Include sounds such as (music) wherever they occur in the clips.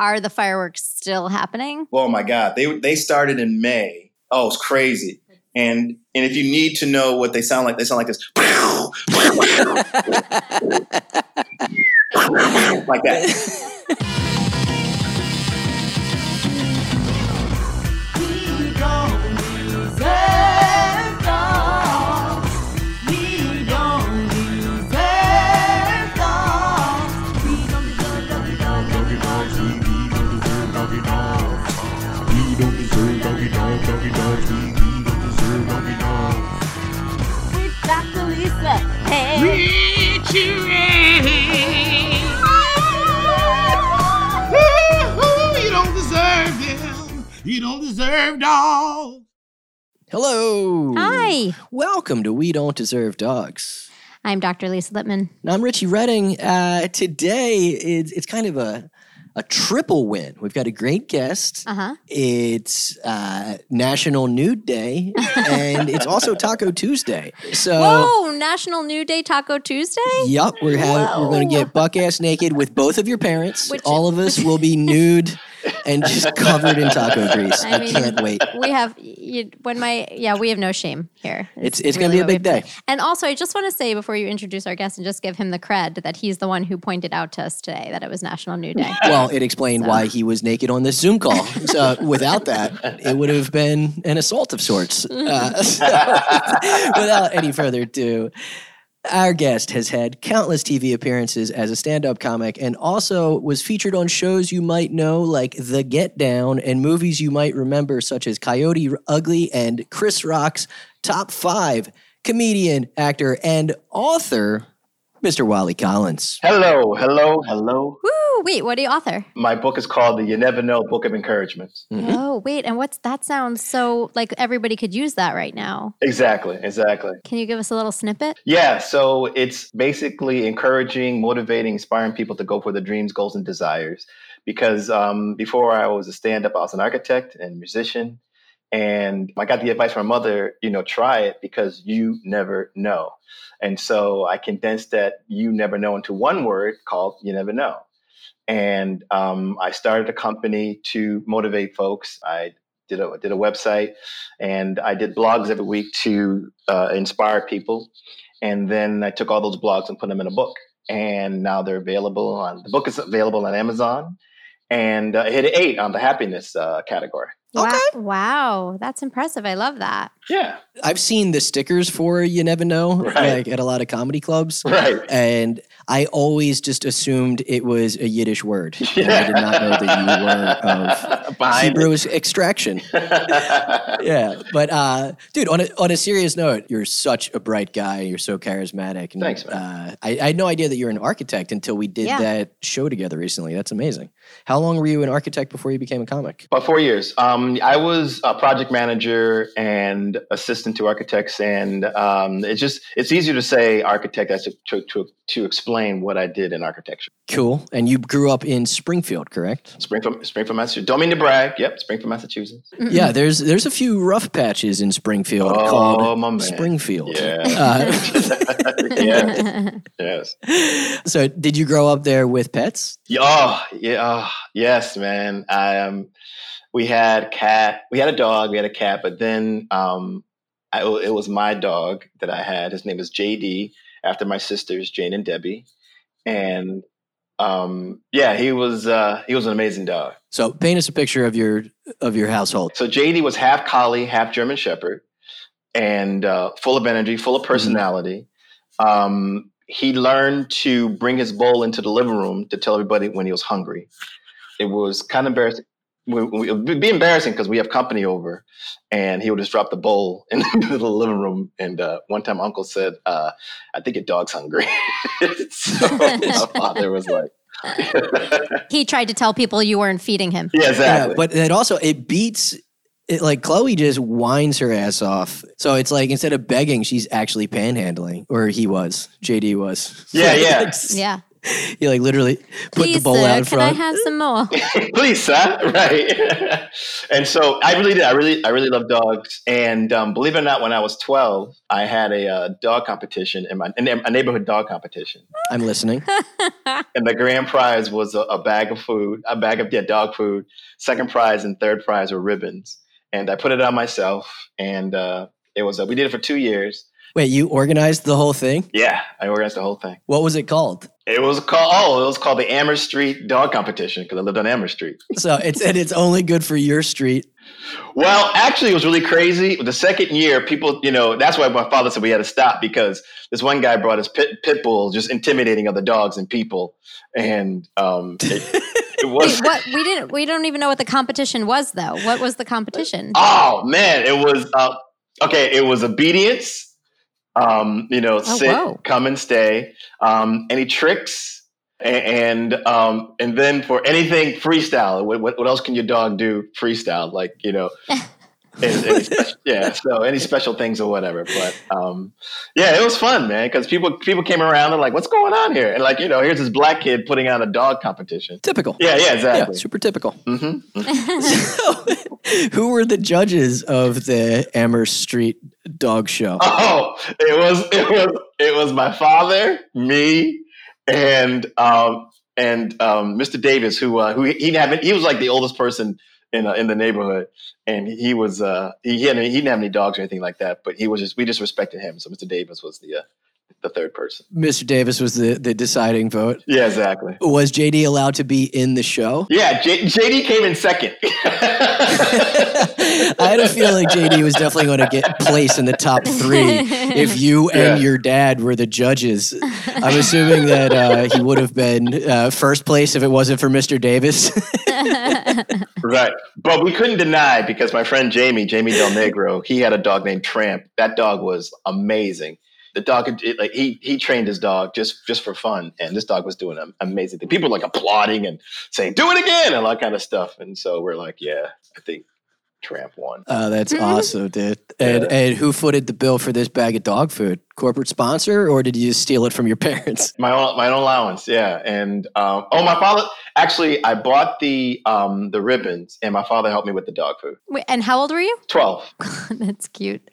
are the fireworks still happening? Oh my God, they they started in May. Oh, it's crazy. And and if you need to know what they sound like, they sound like this, (laughs) like that. (laughs) Lisa. Hey. You don't deserve them. You don't deserve dogs. Hello. Hi, Welcome to We Don't Deserve Dogs. I'm Dr. Lisa Lippman. I'm Richie Redding. Uh, today, it's, it's kind of a, a triple win. We've got a great guest. Uh huh. It's uh, National Nude Day, (laughs) and it's also Taco Tuesday. So, Whoa, National Nude Day Taco Tuesday? Yep, we're we're going to get buck ass naked with both of your parents. Which- All of us will be (laughs) nude and just covered in taco grease. (laughs) I, I mean, can't wait. We have you, when my yeah, we have no shame here. It's it's going to be a big day. And also, I just want to say before you introduce our guest and just give him the cred that he's the one who pointed out to us today that it was National Nude Day. (laughs) Well, it explained why he was naked on this Zoom call. So without that, it would have been an assault of sorts. Uh, (laughs) so, without any further ado, our guest has had countless TV appearances as a stand up comic and also was featured on shows you might know like The Get Down and movies you might remember, such as Coyote Ugly and Chris Rock's Top Five. Comedian, actor, and author, Mr. Wally Collins. Hello, hello, hello. Woo! Wait, what do you author? My book is called the You Never Know Book of Encouragement. Oh, wait, and what's that sounds so like everybody could use that right now. Exactly, exactly. Can you give us a little snippet? Yeah, so it's basically encouraging, motivating, inspiring people to go for their dreams, goals, and desires. Because um, before I was a stand up, I was an architect and musician. And I got the advice from my mother, you know, try it because you never know. And so I condensed that you never know into one word called you never know. And um, I started a company to motivate folks. I did a, did a website and I did blogs every week to uh, inspire people. And then I took all those blogs and put them in a book. And now they're available on the book is available on Amazon. And uh, it hit eight on the happiness uh, category. Wow, wow, that's impressive. I love that. Yeah, I've seen the stickers for You Never Know, Right. like at a lot of comedy clubs. right. And I always just assumed it was a Yiddish word. (laughs) And I did not know that you were of (laughs) Behind Hebrew extraction. (laughs) Yeah. But uh, dude, on a on a serious note, you're such a bright guy. You're so charismatic. And, Thanks, man. Uh, I, I had no idea that you're an architect until we did Yeah. that show together recently. That's amazing. How long were you an architect before you became a comic? About four years. Um, I was a project manager and assistant to architects, and um, it's just it's easier to say architect as to, to, to, explain what I did in architecture. Cool. And you grew up in Springfield, correct? Springfield, Springfield, Massachusetts. Don't mean to brag. Yep, Springfield, Massachusetts. Yeah, there's there's a few rough patches in Springfield Oh, called. Springfield. Yeah. (laughs) Uh, (laughs) yes. Yes. so, did you grow up there with pets? Yeah, Oh, yeah. oh, yes, man. I um, we had cat. We had a dog. We had a cat, but then um, I, it was my dog that I had. His name is JD, after my sisters Jane and Debbie, and um, yeah, he was uh, he was an amazing dog. So, paint us a picture of your of your household. So JD was half collie, half German Shepherd, and uh, full of energy, full of personality. Um, he learned to bring his bowl into the living room to tell everybody when he was hungry. It was kind of embarrassing. We- we- It would be embarrassing because we have company over, and he would just drop the bowl in the (laughs) middle of the living room. And uh, one time, Uncle said, uh, "I think your dog's hungry." (laughs) so my (laughs) father was like, he tried to tell people you weren't feeding him. "Yeah, exactly." Yeah, but it also it beats it like Chloe just whines her ass off. So it's like instead of begging, she's actually panhandling, or he was. JD was. Yeah, yeah. Yeah. You like literally put Please, the bowl sir, out in can I have some more? (laughs) Please, sir. Right. (laughs) and so I really did. I really, I really love dogs. And um, believe it or not, when I was 12, I had a uh, dog competition in my in a neighborhood dog competition. I'm listening. (laughs) And the grand prize was a, a bag of food, a bag of yeah, dog food. Second prize and third prize were ribbons. And I put it on myself. And uh, it was, uh, we did it for two years. Wait, you organized the whole thing? Yeah, I organized the whole thing. What was it called? It was called, oh, it was called the Amherst Street Dog Competition because I lived on Amherst Street. So it's and it's only good for your street. Well, actually, it was really crazy. The second year, people, you know, that's why my father said we had to stop because this one guy brought his pit, pit bull, just intimidating other dogs and people, and um, (laughs) it, it was. Wait, what? We didn't. We don't even know what the competition was, though. What was the competition? Oh man, it was uh, okay. It was obedience. Um, you know, Oh, sit, whoa. come and stay. Um, any tricks, A- and um, and then for anything freestyle. What, what what else can your dog do freestyle? Like you know. (laughs) any- any spec- (laughs) yeah, so any special things or whatever, but um, yeah, it was fun, man. Because people people came around and like, what's going on here? And like, you know, here's this black kid putting on a dog competition. Typical. Yeah, yeah, Yeah, exactly. super typical. Mm-hmm. So, (laughs) who were the judges of the Amherst Street Dog Show? Oh, it was it was it was my father, me, and um and um Mr. Davis, who uh, who he have, he was like the oldest person in uh, in the neighborhood, and he was uh he had, he didn't have any dogs or anything like that, but he was just we just respected him. So Mr. Davis was the uh, the third person. Mr. Davis was the, the deciding vote. Yeah, exactly. Was JD allowed to be in the show? Yeah, J- JD came in second. (laughs) I had a feeling JD was definitely going to get placed in the top three if (laughs) you Yeah. and your dad were the judges. I'm assuming that uh, he would have been uh, first place if it wasn't for Mr. Davis. (laughs) Right. But we couldn't deny because my friend Jamie, Jamie Del Negro, he had a dog named Tramp. That dog was amazing. The dog, it, like he he trained his dog just just for fun, and this dog was doing an amazing thing. People were like applauding and saying, "Do it again!" and all that kind of stuff. And so we're like, "Yeah, I think Tramp won." Oh, that's mm-hmm. awesome, dude. And, Yeah. and who footed the bill for this bag of dog food? Corporate sponsor, or did you steal it from your (laughs) parents? My own my own allowance, yeah. And um, oh, my father actually, I bought the um, the ribbons, and my father helped me with the dog food. Wait, and how old were you? Twelve. (laughs) That's cute. (laughs)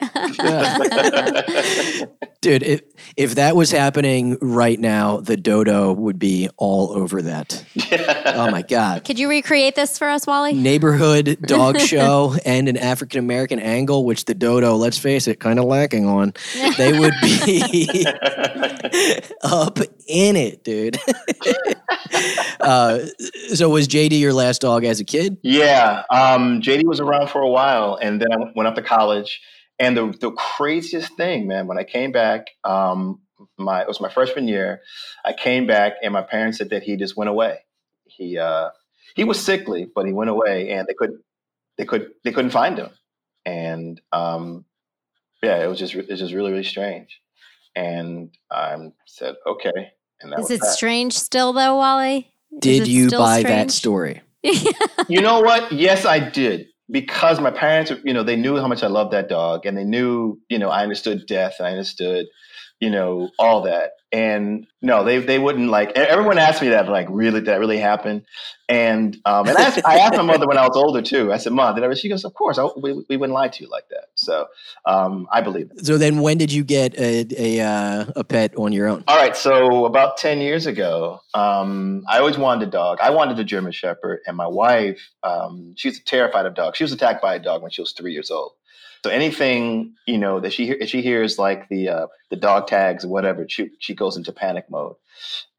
Dude, if, if that was happening right now, the dodo would be all over that. Oh my God. Could you recreate this for us, Wally? Neighborhood dog show and an African American angle, which the dodo, let's face it, kind of lacking on. They would be (laughs) up in it, dude. (laughs) uh, so, was JD your last dog as a kid? Yeah, um, JD was around for a while, and then I went- up to college. And the the craziest thing, man, when I came back, um, my it was my freshman year. I came back, and my parents said that he just went away. He uh, he was sickly, but he went away, and they couldn't they could they couldn't find him. And um, yeah, it was just it's just really really strange. And I said, okay. And that Is was it that. strange still, though, Wally? Did you still buy that story? (laughs) You know what? Yes, I did. Because my parents, you know, they knew how much I loved that dog and they knew, you know, I understood death and I understood, you know, all that. And no, they they wouldn't like everyone asked me that, like, really, did that really happen? And um and I asked, I asked my mother when I was older too. I said, Mom, did I she goes, Of course, I, we, we wouldn't lie to you like that. So um I believe it. So then, when did you get a a, uh, a pet on your own? All right, so about 10 years ago, um, I always wanted a dog. I wanted a German Shepherd, and my wife, um, she's terrified of dogs. She was attacked by a dog when she was three years old. So anything you know that she she hears like the uh, the dog tags or whatever, she she goes into panic mode.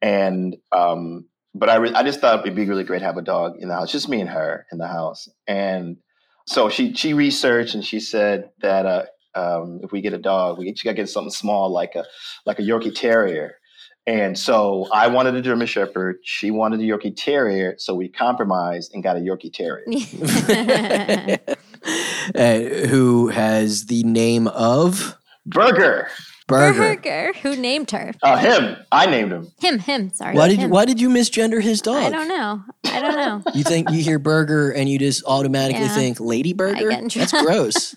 And um, but I re- I just thought it'd be really great to have a dog in the house, just me and her in the house. And so she she researched and she said that uh, um, if we get a dog, we she got to get something small like a like a Yorkie Terrier. And so I wanted a German Shepherd. She wanted a Yorkie Terrier. So we compromised and got a Yorkie Terrier. (laughs) (laughs) uh, who has the name of Burger. Burger. Burger. Who named her? Uh, him. I named him. Him. Him. Sorry. Why did you, him. why did you misgender his dog? I don't know. I don't know. (laughs) You think you hear burger and you just automatically Yeah. think lady burger? get in That's trouble. gross.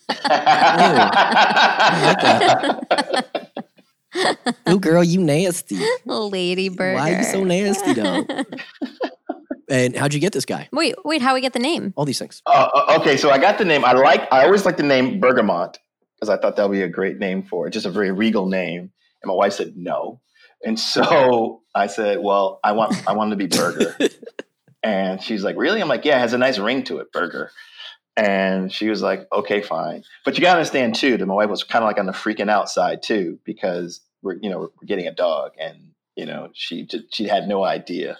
Ooh, girl, you nasty. Lady Burger. Why are you so nasty, though? (laughs) and how'd you get this guy? wait, wait, how we get the name? All these things. Uh, uh, okay, so I got the name. I like. I always like the name Bergamot because I thought that would be a great name for it, just a very regal name. And my wife said no, and so (laughs) I said, "Well, I want. I want him to be Burger." (laughs) and she's like, "Really?" I'm like, "Yeah, it has a nice ring to it, Burger." And she was like, "Okay, fine." But you gotta understand too that my wife was kind of like on the freaking out side too because we're you know we're getting a dog, and you know she she had no idea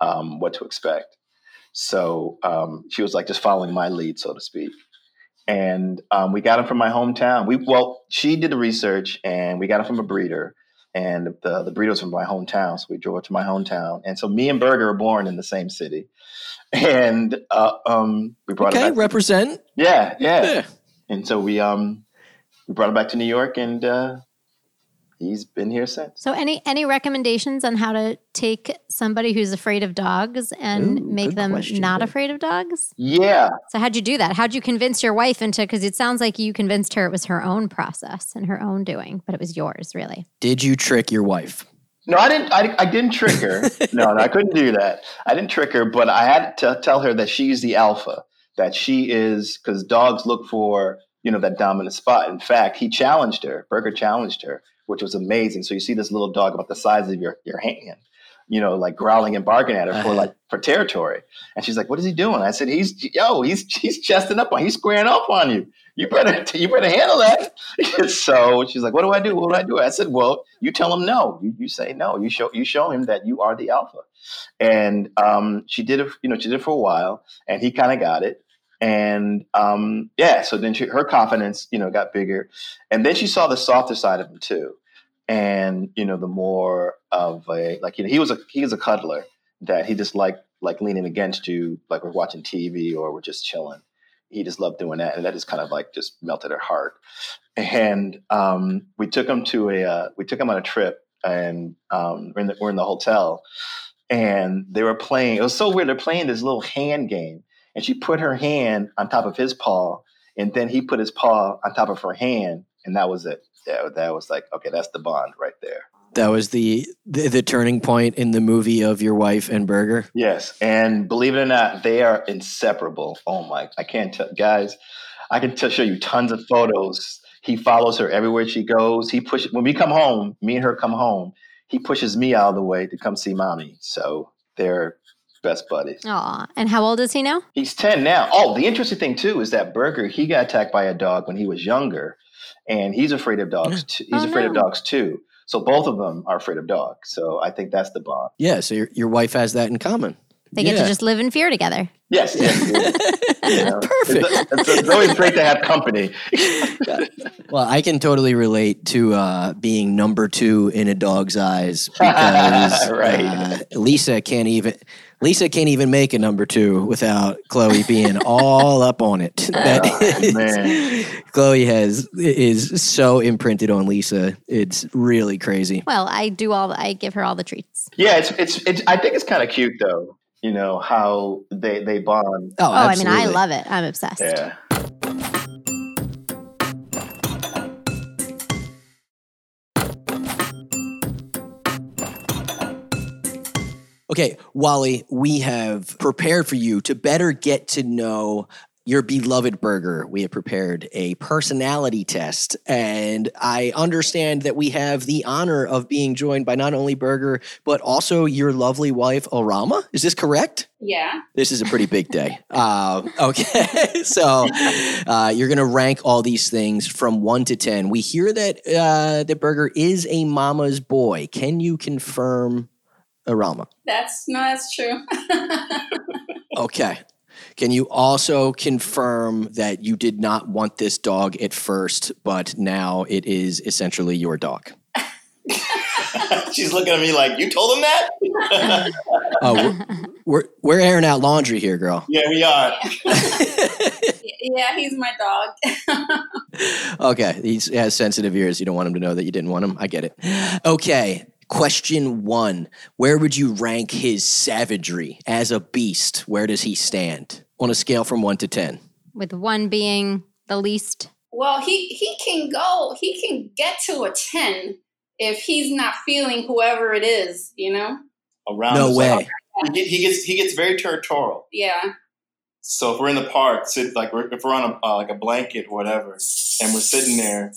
um, what to expect. So um, she was like just following my lead, so to speak. And um, we got him from my hometown. We well, she did the research, and we got him from a breeder, and the the was from my hometown. So we drove to my hometown, and so me and Burger were born in the same city, and uh, um, we brought Okay, him back. represent. yeah, yeah, Yeah. And so we um we brought him back to New York, and uh, he's been here since. So, any any recommendations on how to take somebody who's afraid of dogs and Ooh, make them question, not good. afraid of dogs? Yeah, So, how'd you do that? How'd you convince your wife into? Because it sounds like you convinced her it was her own process and her own doing, but it was yours, really. Did you trick your wife? No, I didn't. I, I didn't trick her. (laughs) no, no, I couldn't do that. I didn't trick her, but I had to tell her that she's the alpha. That she is because dogs look for you know that dominant spot. In fact, he challenged her. Burger challenged her, which was amazing. So you see this little dog about the size of your your hand, you know, like growling and barking at her for Uh-huh. like for territory. And she's like, "What is he doing?" I said, "He's yo, he's he's chesting up on, he's squaring off on you. You better you better handle that." (laughs) so she's like, "What do I do? What do I do?" I said, "Well, you tell him no. You, you say no. You show you show him that you are the alpha." And um, she did it. You know, she did it for a while, and he kind of got it. And um, yeah, so then she, her confidence, you know, got bigger, and then she saw the softer side of him too. And you know, the more of a like, you know, he was a he was a cuddler that he just liked like leaning against you, like we're watching TV or we're just chilling. He just loved doing that, and that just kind of like just melted her heart. And um, we took him to a uh, we took him on a trip, and um, we're in the, we're in the hotel, and they were playing. It was so weird. They're playing this little hand game, and she put her hand on top of his paw, and then he put his paw on top of her hand, and that was it. Yeah, that was like okay, that's the bond right there. That was the, the the turning point in the movie of your wife and Burger. Yes, and believe it or not, they are inseparable. Oh my! I can't tell, guys. I can t- show you tons of photos. He follows her everywhere she goes. He pushes when we come home. Me and her come home. He pushes me out of the way to come see mommy. So they're best buddies. Aw. And how old is he now? He's ten now. Oh, the interesting thing too is that Burger he got attacked by a dog when he was younger, and he's afraid of dogs. Too. He's Oh, afraid of dogs too. So both of them are afraid of dogs. So I think that's the bond. Yeah, so your, your wife has that in common. They get Yeah. to just live in fear together. Yes, yes. yes. (laughs) You know, Perfect. It's, it's, it's always great to have company. (laughs) Well, I can totally relate to uh, being number two in a dog's eyes (laughs) because Right. uh, Lisa can't even Lisa can't even make a number two without Chloe being all up on it. That Oh, man. Chloe has is so imprinted on Lisa. It's really crazy. Well, I do all. I give her all the treats. Yeah, it's it's it's. I think it's kind of cute though. You know how they they bond. Oh, Oh, I mean, I love it. I'm obsessed. Yeah. Okay, Wally, we have prepared for you to better get to know your beloved burger. We have prepared a personality test, and I understand that we have the honor of being joined by not only Burger, but also your lovely wife, Orama. Is this correct? Yeah. This is a pretty big day. (laughs) Uh, okay, (laughs) so uh, you're going to rank all these things from one to ten. We hear that uh, that Burger is a mama's boy. Can you confirm, Orama? That's no, that's true. (laughs) Okay. Can you also confirm that you did not want this dog at first, but now it is essentially your dog? (laughs) She's looking at me like, "You told him that?" (laughs) Oh, we're, we're we're airing out laundry here, girl. yeah, we are. (laughs) yeah, he's my dog. okay, he has sensitive ears. You don't want him to know that you didn't want him. I get it. Okay. Question one Where would you rank his savagery as a beast? Where does he stand on a scale from one to 10? With one being the least. well, he he can go. He can get to a ten if he's not feeling whoever it is, you know? Around No way. Like, he, he gets he gets very territorial. Yeah. So if we're in the park, sit like we're, if we're on a uh, like a blanket or whatever, and we're sitting there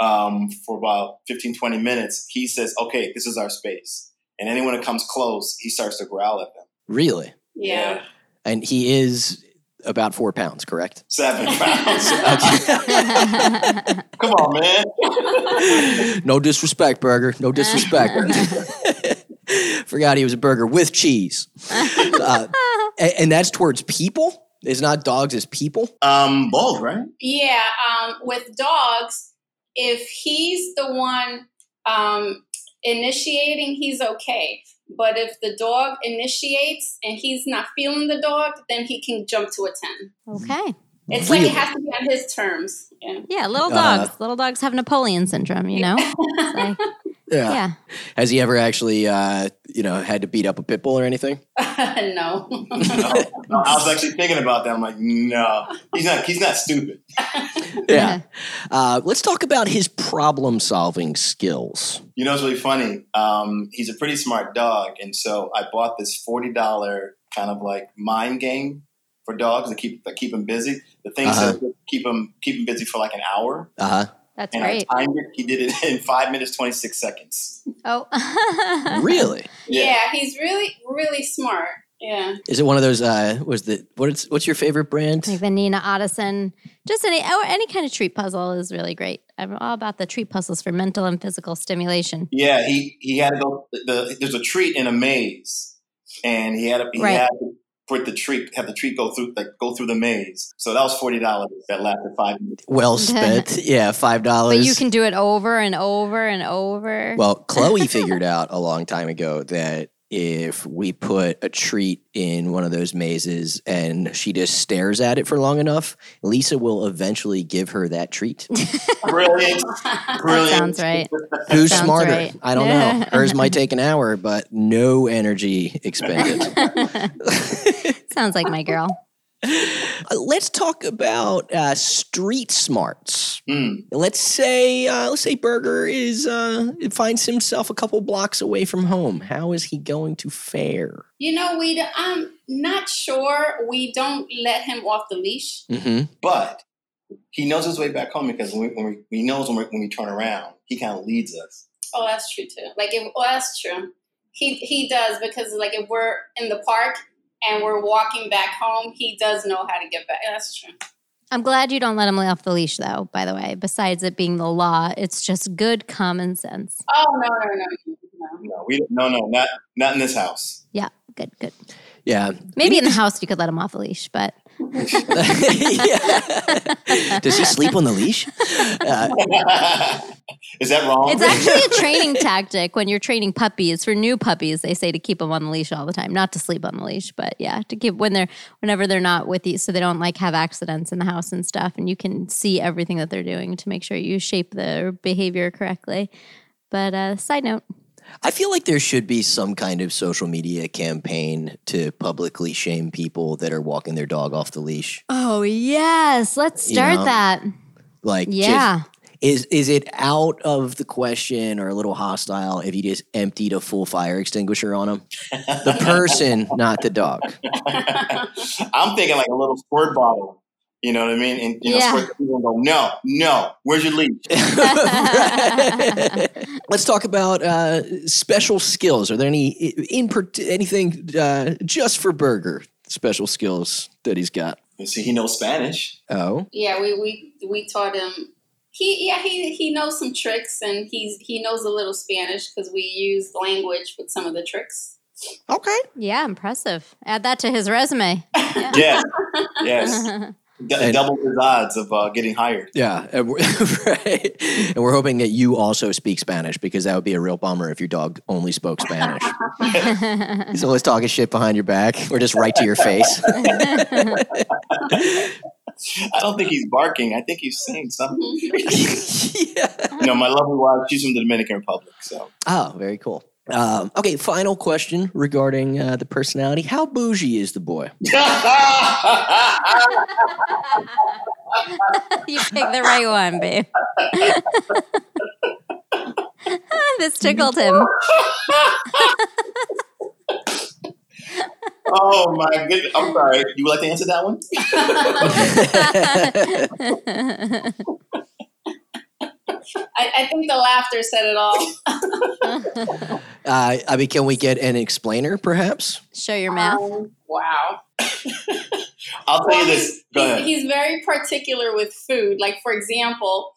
um, for about 15, 20 minutes, he says, "Okay, this is our space." And anyone that comes close, he starts to growl at them. Really? Yeah. And he is about four pounds, correct? Seven (laughs) pounds. (laughs) Come on, man. (laughs) no disrespect, burger. No disrespect. Forgot he was a burger with cheese. Uh, a- and, that's towards people. It's not dogs, it's people. Um, both, right? Yeah, um, with dogs, if he's the one um, initiating, he's okay. But if the dog initiates and he's not feeling the dog, then he can jump to a 10. okay. It's like Really? it has to be on his terms. Yeah. Yeah, little Uh, dogs. little dogs have Napoleon syndrome, you know? (laughs) Like, Yeah. yeah. Has he ever actually, uh, you know, had to beat up a pit bull or anything? (laughs) no. I was actually thinking about that. I'm like, no, he's not. He's not stupid. (laughs) Yeah. Uh, let's talk about his problem solving skills. You know, it's really funny. Um, he's a pretty smart dog, and so I bought this forty dollar kind of like mind game for dogs to keep that keep them busy. The thing Uh-huh. says keep him keep him busy for like an hour, Uh huh. That's and great. I timed it. He did it in five minutes twenty six seconds. Oh. (laughs) Really? yeah, he's really, really smart. Yeah. Is it one of those? Uh, was the what's what's your favorite brand? Like the Nina Ottosson. Just any or any kind of treat puzzle is really great. I'm all about the treat puzzles for mental and physical stimulation. Yeah, he he had to go. The, there's a treat in a maze, and he had to, he Right. had to put the treat have the treat go through like go through the maze. So that was forty dollars. That lasted five minutes. Well spent. (laughs) yeah, five dollars. But you can do it over and over and over. Well, Chloe (laughs) figured out a long time ago that if we put a treat in one of those mazes and she just stares at it for long enough, Lisa will eventually give her that treat. (laughs) Brilliant, that brilliant. sounds right. Who's Sounds smarter? right. I don't know. Hers might take an hour, but no energy expended. Sounds like my girl. (laughs) Let's talk about uh, street smarts. Mm. Let's say, uh, let's say Burger is uh, finds himself a couple blocks away from home. How is he going to fare? You know, we. I'm not sure. We don't let him off the leash. Mm-hmm. But he knows his way back home because when we, when we, he knows when we, when we turn around, he kind of leads us. Oh, that's true too. Like, if, well, that's true. He he does because like if we're in the park and we're walking back home, he does know how to get back. That's true. I'm glad you don't let him lay off the leash, though, by the way. Besides it being the law, it's just good common sense. Oh no no no no. no. No, we no no not not in this house. Yeah, good, good. Yeah. Maybe in the house you could let him off the leash, but (laughs) (laughs) Does he sleep on the leash? (laughs) Uh, Is that wrong? it's actually a training tactic when you're training puppies. For new puppies, they say to keep them on the leash all the time, not to sleep on the leash, but yeah, to keep when they're whenever they're not with you, so they don't like have accidents in the house and stuff, and you can see everything that they're doing to make sure you shape their behavior correctly. But uh, side note, I feel like there should be some kind of social media campaign to publicly shame people that are walking their dog off the leash. oh yes, let's You start know, that. Like, just- Yeah. Is is it out of the question or a little hostile if you just emptied a full fire extinguisher on them? The person, (laughs) not the dog. I'm thinking like a little squirt bottle. You know what I mean? And you know, Yeah. squirt the people and go, no, no, where's your leash? (laughs) (laughs) Let's talk about uh, special skills. Are there any in anything uh, just for Burger special skills that he's got? You see, he knows Spanish. Oh, Yeah, we we we taught him. He yeah he he knows some tricks and he's he knows a little Spanish because we use language with some of the tricks. okay. Yeah, impressive. Add that to his resume. (laughs) Yes, (laughs) yes. D- And- double his odds of uh, getting hired. Yeah, (laughs) and we're, right. And we're hoping that you also speak Spanish because that would be a real bummer if your dog only spoke Spanish. He's always talking shit behind your back or just right to your face. I don't think he's barking. I think he's saying something. (laughs) (laughs) yeah. You know, my lovely wife, she's from the Dominican Republic. So Oh, very cool. Um, okay, final question regarding uh, the personality. How bougie is the boy? (laughs) you picked the right one, babe. this tickled him. Oh my goodness! I'm sorry. You would like to answer that one? (laughs) I, I think the laughter said it all. (laughs) Uh, I mean, can we get an explainer, perhaps? Show your math. Um, wow. (laughs) I'll tell you this. Go He's, ahead. he's very particular with food. Like, for example,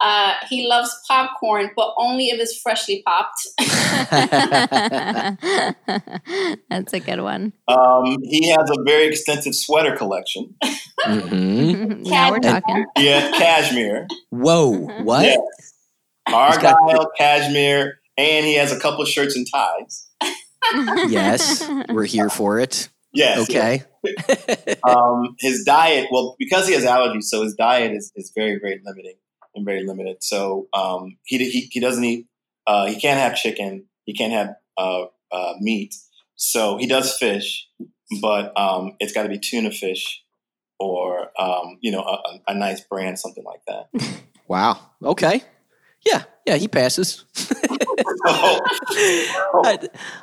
uh, he loves popcorn, but only if it's freshly popped. (laughs) That's a good one. Um, he has a very extensive sweater collection. hmm (laughs) now we're talking. Yeah, cashmere. Whoa, what? Yeah. He's got- Argyle, cashmere, and he has a couple of shirts and ties. (laughs) Yes, we're here for it. Yes. Okay. Um, his diet, well, because he has allergies, so his diet is, is very, very limiting and very limited. So um, he, he he doesn't eat. Uh, he can't have chicken. He can't have uh, uh, meat. So he does fish, but um, it's got to be tuna fish or um, you know a, a- a nice brand, something like that. (laughs) Wow. Okay. Yeah. Yeah. He passes. (laughs) I,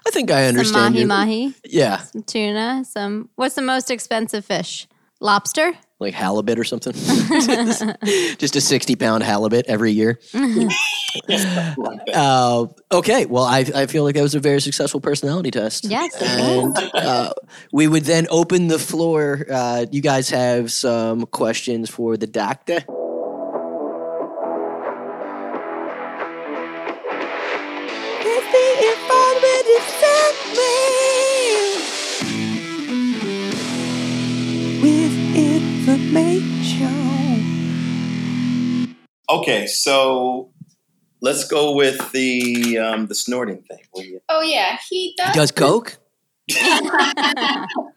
I think I Some understand mahi you. mahi, Yeah, some tuna, some. What's the most expensive fish? Lobster. Like halibut or something. just, (laughs) (laughs) just a sixty-pound halibut every year. Something like that. Uh, okay. Well, I, I feel like that was a very successful personality test. Yes, And uh, we would then open the floor. Uh, you guys have some questions for the doctor. Okay, so let's go with the um, the snorting thing. What you- oh, yeah, he does. He does coke. (laughs) Does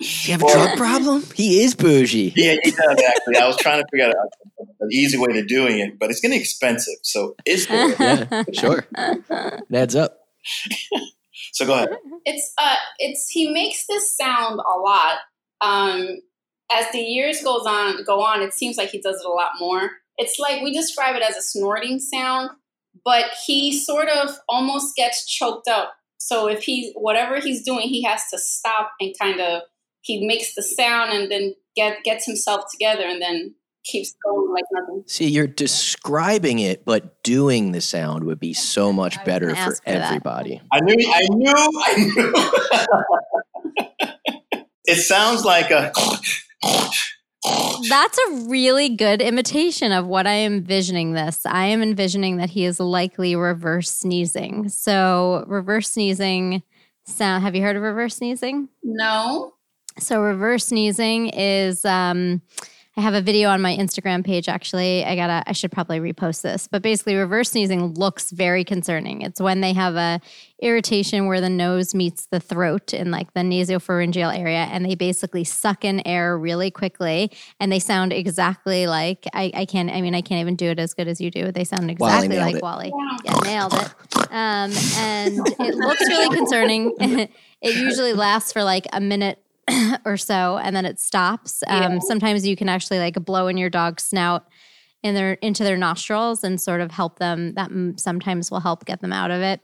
he have a drug problem? He is bougie. Yeah, he does actually. I was trying to figure out an easy way to doing it, but it's getting expensive. So is (laughs) there? Yeah, sure. It adds up. (laughs) So go ahead. it's uh it's he makes this sound a lot um as the years goes on go on it seems like he does it a lot more it's like we describe it as a snorting sound but he sort of almost gets choked up so if he whatever he's doing he has to stop and kind of he makes the sound and then get gets himself together and then keeps going like nothing See, you're describing it, but doing the sound would be so much better gonna for ask for that. everybody. I knew. I knew. I knew. (laughs) it sounds like a. That's a really good imitation of what I am envisioning this. I am envisioning that he is likely reverse sneezing. So, reverse sneezing sound have you heard of reverse sneezing? no So, reverse sneezing is um I have a video on my Instagram page actually. I got to I should probably repost this. But basically reverse sneezing looks very concerning. It's when they have a irritation where the nose meets the throat in like the nasopharyngeal area and they basically suck in air really quickly and they sound exactly like I, I can't I mean I can't even do it as good as you do. They sound exactly nailed like it. Wally. Yeah, nailed it. Um, and it looks really concerning. (laughs) it usually lasts for like a minute (clears throat) or so, and then it stops. Um, Yeah. Sometimes you can actually like blow in your dog's snout in their into their nostrils and sort of help them. That sometimes will help get them out of it.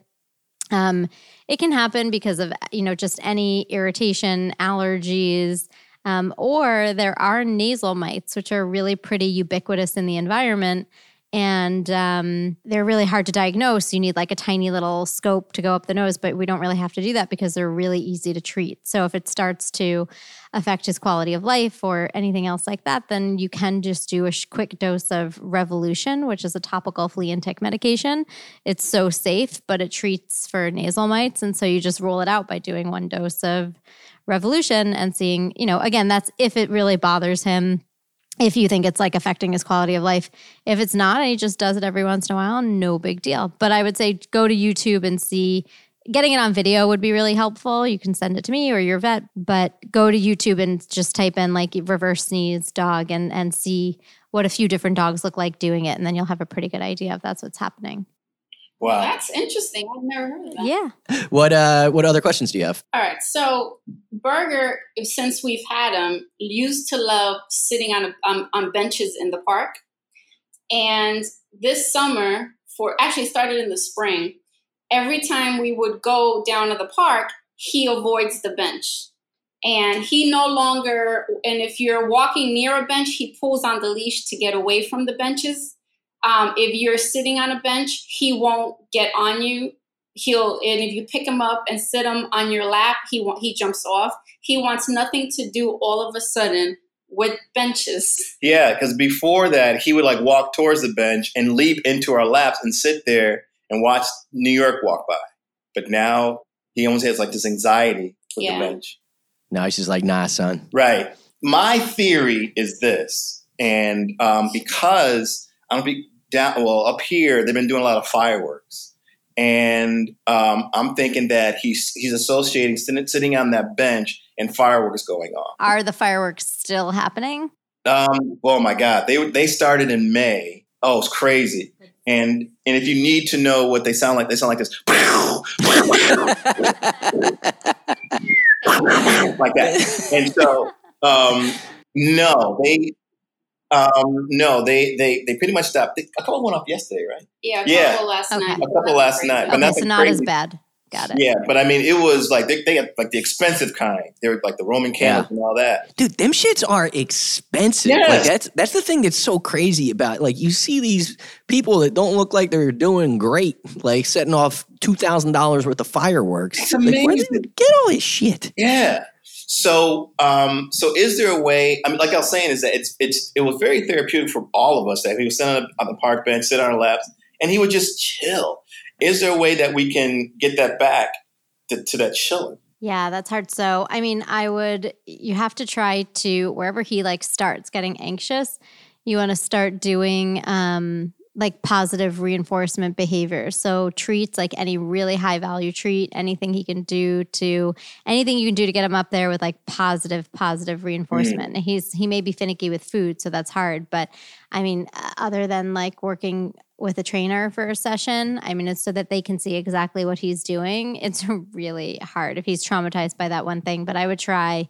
Um, it can happen because of you know just any irritation, allergies, um, or there are nasal mites, which are really pretty ubiquitous in the environment. And um, they're really hard to diagnose. You need like a tiny little scope to go up the nose, but we don't really have to do that because they're really easy to treat. So if it starts to affect his quality of life or anything else like that, then you can just do a quick dose of Revolution, which is a topical flea and tick medication. It's so safe, but it treats for nasal mites. And so you just roll it out by doing one dose of Revolution and seeing, you know, again, that's if it really bothers him. If you think it's like affecting his quality of life, if it's not and he just does it every once in a while, no big deal. But I would say go to YouTube and see getting it on video would be really helpful. You can send it to me or your vet, but go to YouTube and just type in like reverse sneeze dog and and see what a few different dogs look like doing it, and then you'll have a pretty good idea if that's what's happening. Wow. that's interesting i've never heard of that Yeah. What uh what other questions do you have? All right. So Burger, since we've had him, used to love sitting on a, on, on benches in the park. And this summer, for actually started in the spring, every time we would go down to the park, he avoids the bench. And he no longer, and if you're walking near a bench, he pulls on the leash to get away from the benches. Um, if you're sitting on a bench, he won't get on you. He'll, and if you pick him up and sit him on your lap, he won't, he jumps off. He wants nothing to do all of a sudden with benches. (laughs) Yeah, because before that, he would like walk towards the bench and leap into our laps and sit there and watch New York walk by. But now he almost has like this anxiety with Yeah. the bench. Now he's just like, nah, son. Right. My theory is this, and um, because I'm gonna be down, well, up here they've been doing a lot of fireworks, and um, I'm thinking that he's he's associating sitting, sitting on that bench and fireworks going off. Are the fireworks still happening? Um, oh my God, they they started in May. Oh, it's crazy. And and if you need to know what they sound like, they sound like this. (laughs) like that. And so, um, no, they, um, no, they, they, they pretty much stopped. They, a couple went off yesterday, right? Yeah, a Yeah. last Okay. night. A couple last Crazy. night, but Okay, nothing so not as bad. Got it. Yeah, but I mean, it was like they, they had like the expensive kind. They were like the Roman candles and all that. Dude, them shits are expensive. Like that's that's the thing that's so crazy about. Like you see these people that don't look like they're doing great, like setting off two thousand dollars worth of fireworks. It's Like, where did amazing. you get all this shit? Yeah. So, um, so is there a way? I mean, like I was saying, is that it's it's it was very therapeutic for all of us that he was sitting on, on the park bench, sit on our laps, and he would just chill. Is there a way that we can get that back to, to that chilling? Yeah, that's hard. So, I mean, I would, you have to try to, wherever he like starts getting anxious, you want to start doing um, like positive reinforcement behavior. So, treats like any really high value treat, anything he can do to, anything you can do to get him up there with like positive, positive reinforcement. And he's, he may be finicky with food, so that's hard. But I mean, uh, other than like working with a trainer for a session, I mean, it's so that they can see exactly what he's doing. It's (laughs) really hard if he's traumatized by that one thing. But I would try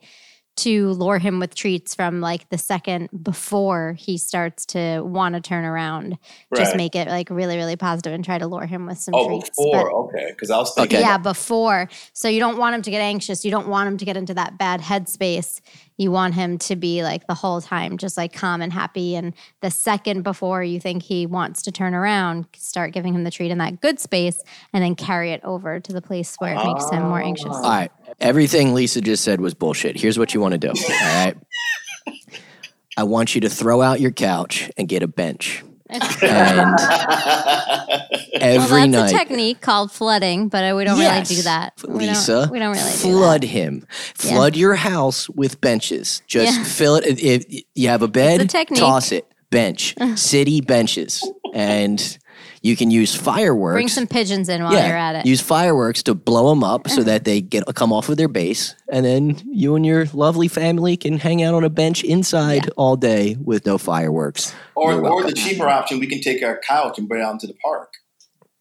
to lure him with treats from like the second before he starts to want to turn around. Just make it like really, really positive and try to lure him with some Oh, treats. before But- okay, because I was thinking. Okay. yeah, before. So you don't want him to get anxious. You don't want him to get into that bad headspace. You want him to be like the whole time just like calm and happy. And the second before you think he wants to turn around, start giving him the treat in that good space and then carry it over to the place where it makes him more anxious. All right. Everything Lisa just said was bullshit. Here's what you want to do. All right. (laughs) I want you to throw out your couch and get a bench. And (laughs) every well, that's night. a technique called flooding, but uh, we don't Yes, really do that. We Lisa, don't, we don't really flood do him. Flood your house with benches. Just Yeah. fill it. If if you have a bed, technique. toss it. Bench, (laughs) city benches, and you can use fireworks. Bring some pigeons in while you're at it. Use fireworks to blow them up so (laughs) that they get come off of their base, and then you and your lovely family can hang out on a bench inside all day with no fireworks. or or the cheaper option, we can take our couch and bring it out into the park.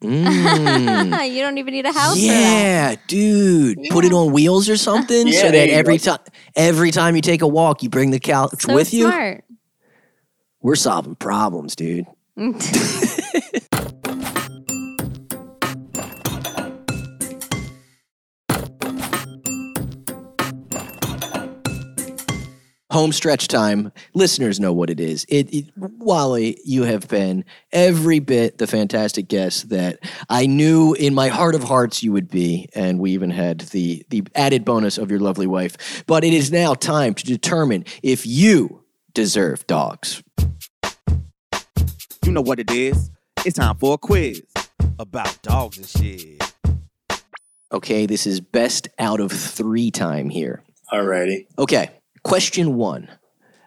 Mm. (laughs) you don't even need a house for that. Yeah, dude. Put it on wheels or something (laughs) Yeah, so that every go. time every time you take a walk, you bring the couch So with you. We're solving problems, dude. Home stretch time. Listeners know what it is. It, it, Wally, you have been every bit the fantastic guest that I knew in my heart of hearts you would be, and we even had the the added bonus of your lovely wife. But it is now time to determine if you deserve dogs. You know what it is. It's time for a quiz about dogs and shit. Okay, this is best out of three time here. Alrighty. Okay, question one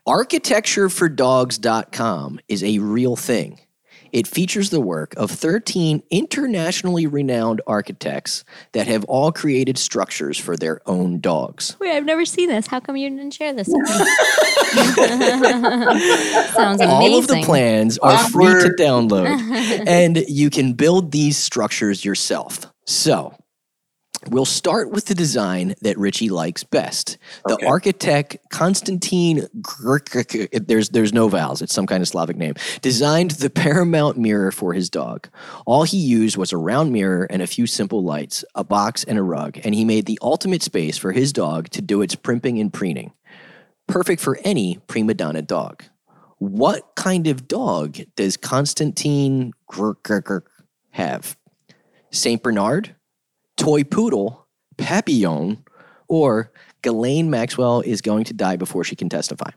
Architecturefordogs.com is a real thing. It features the work of 13 internationally renowned architects that have all created structures for their own dogs. Wait, I've never seen this. How come you didn't share this with me? (laughs) Sounds amazing. All of the plans are free to download, (laughs) and you can build these structures yourself. So, We'll start with the design that Richie likes best. The Okay. architect Konstantin Grk, there's there's no vowels, it's some kind of Slavic name, designed the paramount mirror for his dog. All he used was a round mirror and a few simple lights, a box and a rug, and he made the ultimate space for his dog to do its primping and preening. Perfect for any prima donna dog. What kind of dog does Konstantin Grk have? Saint Bernard, toy poodle, papillon, or Ghislaine Maxwell is going to die before she can testify.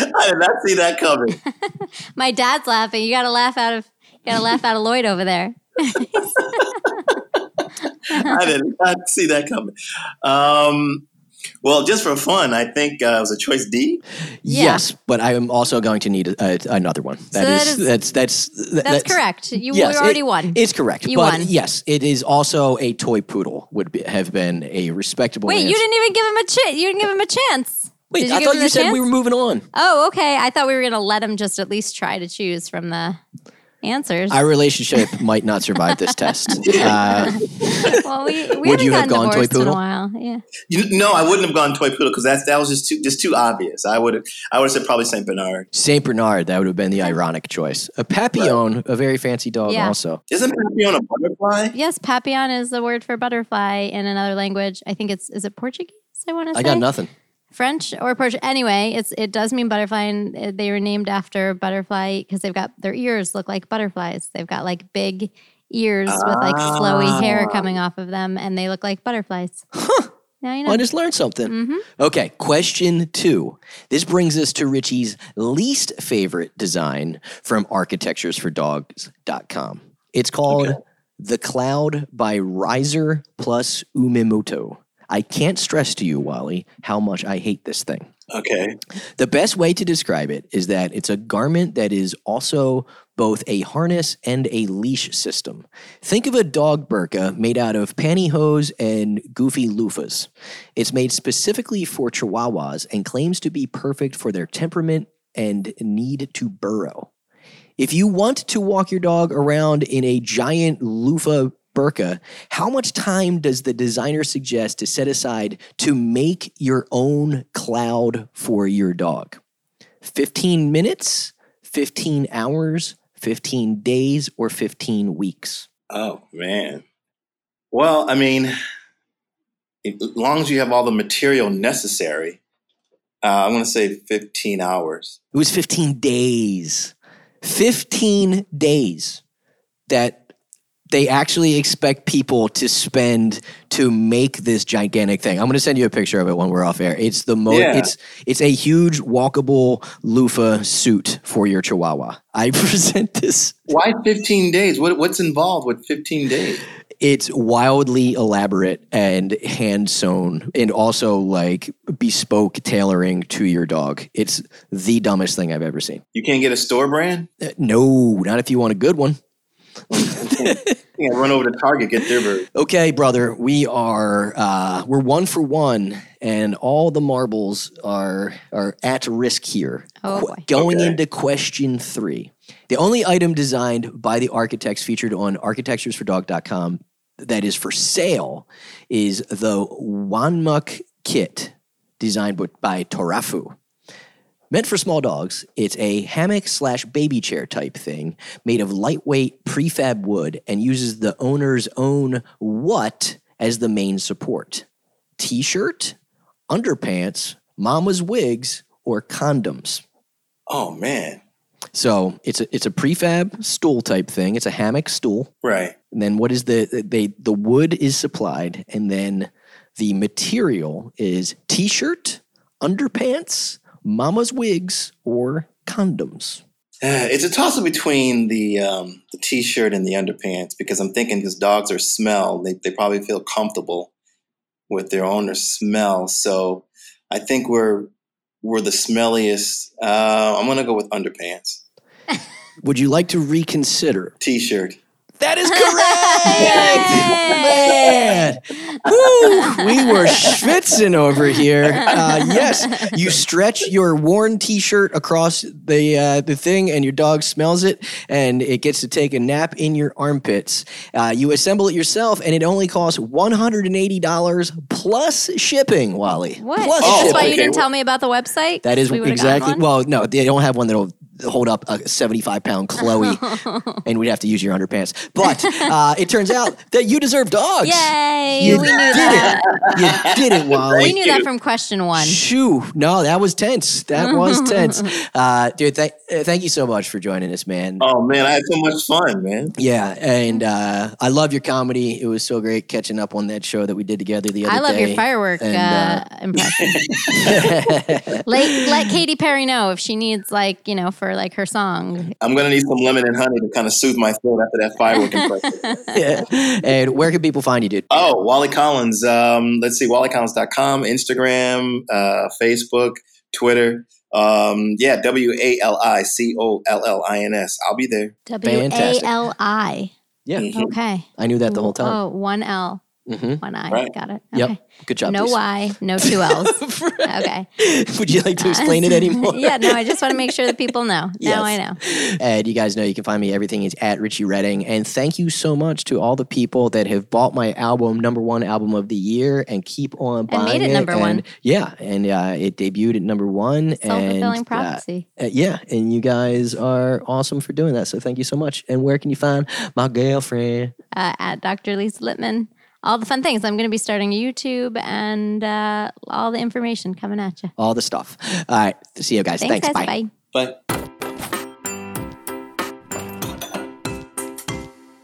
I did not see that coming. (laughs) My dad's laughing. You got to laugh out of you got to laugh out of Lloyd over there. (laughs) I did not see that coming. Um, well, just for fun, I think uh, it was a choice D. Yeah. Yes, but I am also going to need a, a, another one. That that is, is- that's that's that- That's, correct. You yes, already it- won. It's correct. You but won. yes, it is also a toy poodle would be, have been a respectable. Wait, you didn't even give him a chance. You didn't give him a chance. Wait, Did you I thought you a said we were moving on. Oh, okay. I thought we were gonna let him just at least try to choose from the answers. Our relationship might not survive this test. (laughs) Uh, well, we, we Would haven't you have gotten gone toy divorced in a poodle? while. Yeah. You, no, I wouldn't have gone toy poodle because that that was just too just too obvious. I would have I would have said probably Saint Bernard. Saint Bernard, that would have been the ironic choice. A papillon, a very fancy dog, Yeah. also. Isn't Papillon a butterfly? Yes, papillon is the word for butterfly in another language. I think it's is it Portuguese? I want to say I got nothing. French or Portuguese. Anyway, it's it does mean butterfly, and uh, they were named after butterfly because they've got their ears look like butterflies. They've got like big ears with like flowy hair Ah. coming off of them, and they look like butterflies. (laughs) Now you know. Well, I just learned something. hmm Okay, question two. This brings us to Richie's least favorite design from architecturesfordogs.com. It's called Okay. The Cloud by Reiser plus Umemoto. I can't stress to you, Wali, how much I hate this thing. Okay. The best way to describe it is that it's a garment that is also both a harness and a leash system. Think of a dog burqa made out of pantyhose and goofy loofahs. It's made specifically for chihuahuas and claims to be perfect for their temperament and need to burrow. If you want to walk your dog around in a giant loofah burqa, how much time does the designer suggest to set aside to make your own cloud for your dog? 15 minutes, 15 hours, 15 days, or 15 weeks? Oh man. Well, I mean, as long as you have all the material necessary, uh, I'm going to say 15 hours. It was 15 days. 15 days that they actually expect people to spend to make this gigantic thing. I'm going to send you a picture of it when we're off air. It's the most Yeah. it's it's a huge walkable loofah suit for your chihuahua. I (laughs) present this Why 15 days? What, what's involved with 15 days? it's wildly elaborate and hand sewn and also like bespoke tailoring to your dog. It's the dumbest thing I've ever seen. You can't get a store brand? Uh, No, not if you want a good one. (laughs) (laughs) You can run over to Target, get their version. Okay, brother, we are uh, we're one for one, and all the marbles are are at risk here. Oh, boy. Going Okay. into question three, the only item designed by the architects featured on architecturesfordog.com that is for sale is the Wanmock kit, designed by Torafu. Meant for small dogs, it's a hammock slash baby chair type thing made of lightweight prefab wood and uses the owner's own what as the main support t shirt, underpants, mama's wigs, or condoms. Oh, man. So it's a it's a prefab stool type thing. It's a hammock stool. Right. And then what is the they the wood is supplied, and then the material is t-shirt, underpants, mama's wigs, or condoms. Uh, It's a toss up between the um, the t shirt and the underpants because I'm thinking because dogs are smell, they, they probably feel comfortable with their owner's smell. So I think we're we're the smelliest. Uh, I'm gonna go with underpants, (laughs) Would you like to reconsider? t shirt. That is (laughs) correct. Man. Woo, we were schwitzing over here. Uh, yes, you stretch your worn T-shirt across the uh, the thing, and your dog smells it, and it gets to take a nap in your armpits. Uh, you assemble it yourself, and it only costs one hundred and eighty dollars plus shipping. Wali, What? Plus Oh, That's shipping. why you didn't tell me about the website? That is We exactly. Well, no, they don't have one that'll hold up a 75 pound Chloe, (laughs) and we'd have to use your underpants. But uh, it turns out that you deserve dogs. Yay! You we knew did that. it. You did it, Wali. We knew that from question one. Shoo! No, that was tense. That was (laughs) tense, uh, dude. Th- uh, thank you so much for joining us, man. Oh man, I had so much fun, man. Yeah, and uh, I love your comedy. It was so great catching up on that show that we did together the other day. I love day. your firework And, uh, uh, impression. (laughs) let let Katy Perry know if she needs like you know for like her song. I'm gonna need some lemon and honey to kind of soothe my throat after that firework (laughs) impression. yeah. And where can people find you, dude? Oh, Wali Collins. Um, let's see, WaliCollins.com, Instagram, uh, Facebook, Twitter. Um, yeah, W A L I C O L L I N S. I'll be there. W A Fantastic. L I. Yeah, Okay. I knew that the whole time. Oh, one L, hmm one I. Right. Got it. Yep. Okay. Good job. No please. Y, no two (laughs) L's. okay. Would you like to explain it (laughs) anymore? yeah, no, I just want to make sure that people know. (laughs) Yes. Now I know. And you guys know you can find me. Everything is at Richie Redding. And thank you so much to all the people that have bought my album, number one album of the year, and keep on And buying made it number And- one. Yeah, and uh, it debuted at number one. Self fulfilling and, uh, prophecy. uh, yeah, and you guys are awesome for doing that. So thank you so much. And where can you find my girlfriend? uh, at Dr. Lisa Lippman. All the fun things. I'm going to be starting YouTube and uh, all the information coming at you. All the stuff. All right. See you guys. Thanks, Thanks. guys. Bye. Bye. But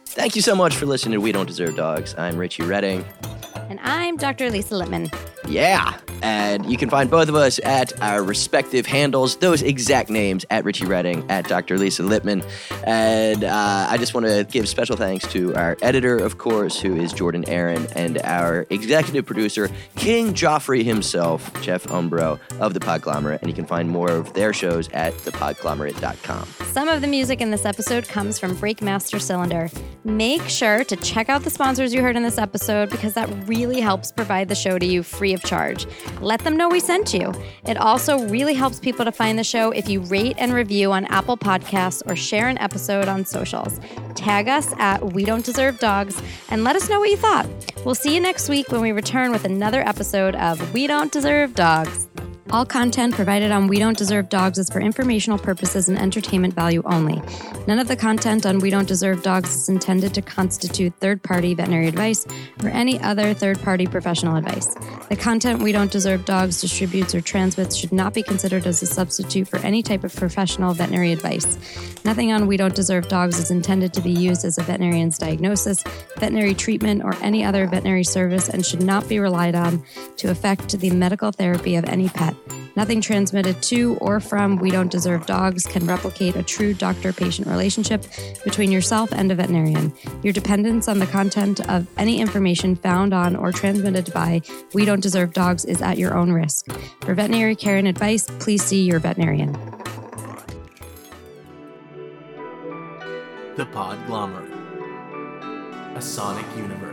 Thank you so much for listening to We Don't Deserve Dogs. I'm Richie Redding. And I'm Dr. Lisa Lippman. Yeah. And you can find both of us at our respective handles, those exact names at Richie Redding, at Dr. Lisa Lippman. And uh, I just want to give special thanks to our editor, of course, who is Jordan Aaron, and our executive producer, King Joffrey himself, Jeff Umbro of The Podglomerate. And you can find more of their shows at thepodglomerate.com. Some of the music in this episode comes from Breakmaster Cylinder. Make sure to check out the sponsors you heard in this episode because that really helps provide the show to you free of charge. Let them know we sent you. It also really helps people to find the show if you rate and review on Apple Podcasts or share an episode on socials. Tag us at We Don't Deserve Dogs and let us know what you thought. We'll see you next week when we return with another episode of We Don't Deserve Dogs. All content provided on We Don't Deserve Dogs is for informational purposes and entertainment value only. None of the content on We Don't Deserve Dogs is intended to constitute third party veterinary advice or any other third party professional advice. The content We Don't Deserve Dogs distributes or transmits should not be considered as a substitute for any type of professional veterinary advice. Nothing on We Don't Deserve Dogs is intended to be used as a veterinarian's diagnosis, veterinary treatment, or any other veterinary service and should not be relied on to affect the medical therapy of any pet. Nothing transmitted to or from We Don't Deserve Dogs can replicate a true doctor patient relationship between yourself and a veterinarian. Your dependence on the content of any information found on or transmitted by We Don't Deserve Dogs is at your own risk. For veterinary care and advice, please see your veterinarian. The Podglomerate. A sonic universe.